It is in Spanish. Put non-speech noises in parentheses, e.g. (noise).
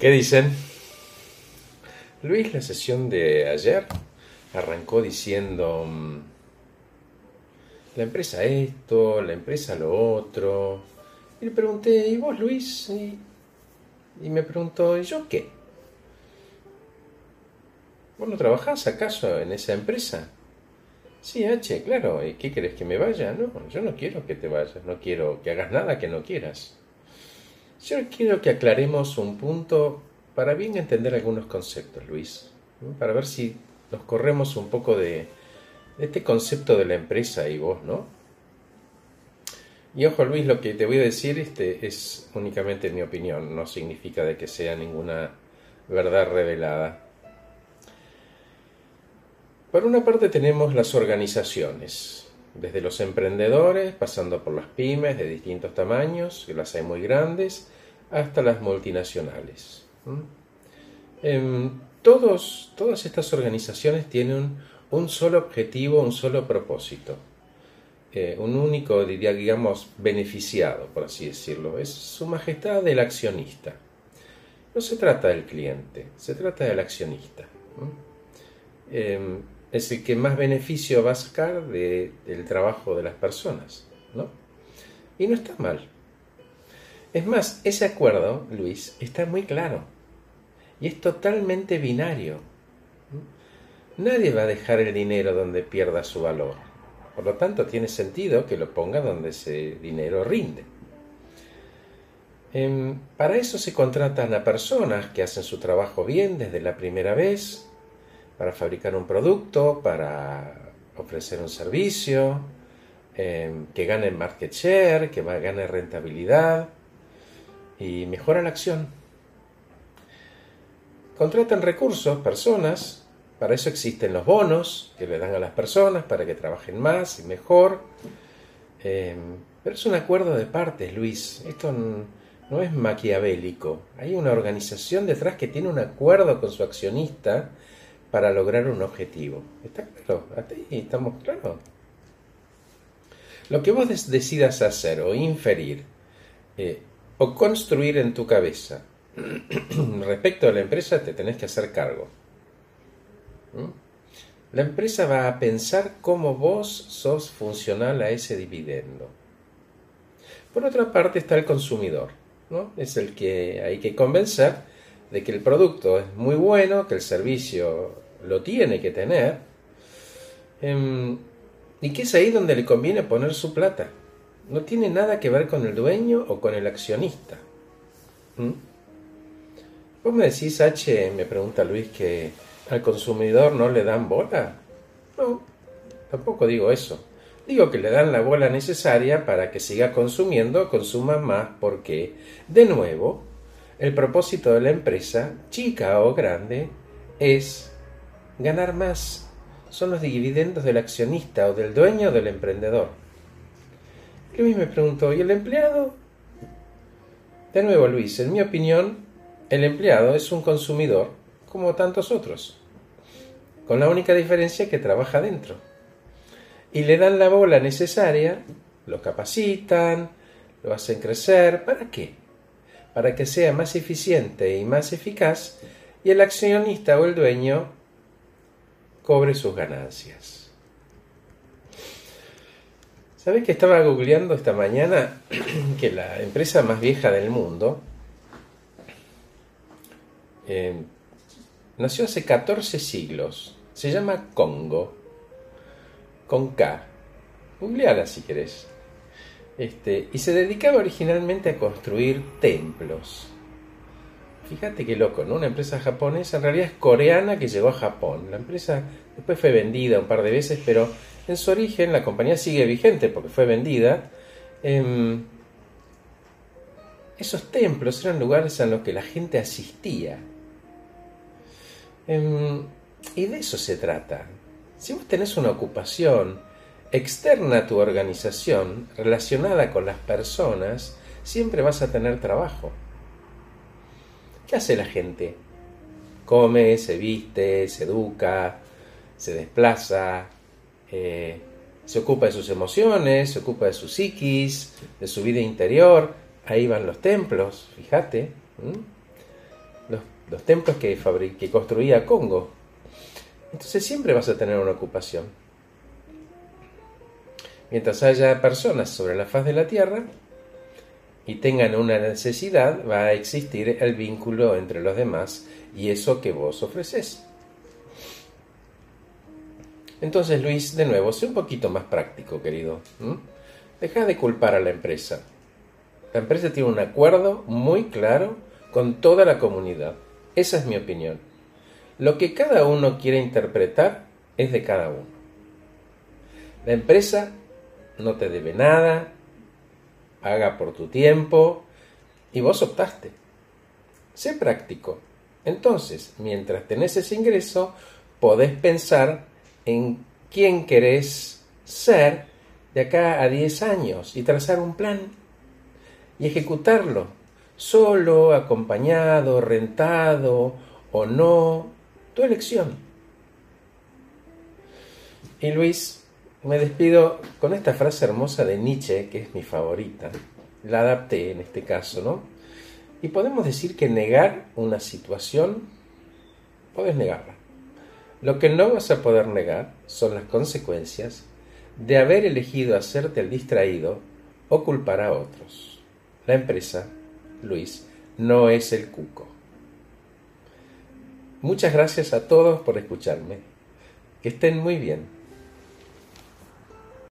¿Qué dicen? Luis, la sesión de ayer arrancó diciendo mm, la empresa esto, la empresa lo otro. Y le pregunté, ¿y vos, Luis? Y, y me preguntó, ¿y yo qué? ¿Vos no trabajás acaso en esa empresa? Sí, H, claro. ¿Y qué querés que me vaya? No, yo no quiero que te vayas, no quiero que hagas nada que no quieras. Yo quiero que aclaremos un punto para bien entender algunos conceptos, Luis, para ver si nos corremos un poco de, este concepto de la empresa y vos, ¿no? Y ojo, Luis, lo que te voy a decir este, es únicamente mi opinión, no significa de que sea ninguna verdad revelada. Por una parte tenemos las organizaciones, desde los emprendedores, pasando por las pymes de distintos tamaños, que las hay muy grandes, hasta las multinacionales. Em, todos, todas estas organizaciones tienen un, solo objetivo, un solo propósito, eh, un único, diría, digamos, beneficiado, por así decirlo, es su majestad del accionista. No se trata del cliente, se trata del accionista. Es el que más beneficio va a sacar del trabajo de las personas, ¿no? Y no está mal. Es más, ese acuerdo, Luis, está muy claro y es totalmente binario. Nadie va a dejar el dinero donde pierda su valor. Por lo tanto, tiene sentido que lo ponga donde ese dinero rinde. Em, para eso se contratan a personas que hacen su trabajo bien desde la primera vez, para fabricar un producto, para ofrecer un servicio, em, que gane market share, que gane rentabilidad y mejora la acción. Contratan recursos, personas, para eso existen los bonos que le dan a las personas para que trabajen más y mejor. Em, pero es un acuerdo de partes, Luis. Esto no es maquiavélico. Hay una organización detrás que tiene un acuerdo con su accionista para lograr un objetivo. ¿Está claro? ¿Hasta ahí estamos claros? Lo que vos decidas hacer o inferir eh, o construir en tu cabeza (clears throat) respecto a la empresa, te tenés que hacer cargo. ¿Mm? La empresa va a pensar cómo vos sos funcional a ese dividendo. Por otra parte está el consumidor, ¿no? Es el que hay que convencer de que el producto es muy bueno, que el servicio lo tiene que tener, em, y que es ahí donde le conviene poner su plata. No tiene nada que ver con el dueño o con el accionista. ¿Mm? ¿Vos me decís, H, me pregunta Luis, que al consumidor no le dan bola? No, tampoco digo eso. Digo que le dan la bola necesaria para que siga consumiendo, consuma más, porque, de nuevo, el propósito de la empresa, chica o grande, es ganar más son los dividendos del accionista o del dueño o del emprendedor. Luis me preguntó, ¿y el empleado? De nuevo, Luis, en mi opinión, el empleado es un consumidor como tantos otros, con la única diferencia que trabaja dentro. Y le dan la bola necesaria, lo capacitan, lo hacen crecer, ¿para qué? Para que sea más eficiente y más eficaz y el accionista o el dueño cobre sus ganancias. ¿Sabes que estaba googleando esta mañana (clears throat) que la empresa más vieja del mundo eh, nació hace 14 siglos? Se llama Congo, con K. Googleala si querés. Este, y se dedicaba originalmente a construir templos. Fíjate qué loco, ¿no? Una empresa japonesa, en realidad es coreana que llegó a Japón. La empresa después fue vendida un par de veces, pero en su origen la compañía sigue vigente porque fue vendida. Em, esos templos eran lugares a los que la gente asistía. Em, y de eso se trata. Si vos tenés una ocupación externa a tu organización, relacionada con las personas, siempre vas a tener trabajo. ¿Qué hace la gente? Come, se viste, se educa, se desplaza, eh, se ocupa de sus emociones, se ocupa de su psiquis, de su vida interior. Ahí van los templos, fíjate. los, templos que, que construía Congo. Entonces siempre vas a tener una ocupación. Mientras haya personas sobre la faz de la tierra y tengan una necesidad, va a existir el vínculo entre los demás y eso que vos ofreces. Entonces, Luis, de nuevo, sé un poquito más práctico, querido. Deja de culpar a la empresa. La empresa tiene un acuerdo muy claro con toda la comunidad. Esa es mi opinión. Lo que cada uno quiere interpretar es de cada uno. La empresa no te debe nada, haga por tu tiempo y vos optaste. Sé práctico. Entonces, mientras tenés ese ingreso, podés pensar en quién querés ser de acá a 10 años y trazar un plan y ejecutarlo, solo, acompañado, rentado o no, tu elección. Y Luis, me despido con esta frase hermosa de Nietzsche, que es mi favorita. La adapté en este caso, ¿no? Y podemos decir que negar una situación, puedes negarla. Lo que no vas a poder negar son las consecuencias de haber elegido hacerte el distraído o culpar a otros. La empresa, Luis, no es el cuco. Muchas gracias a todos por escucharme. Que estén muy bien.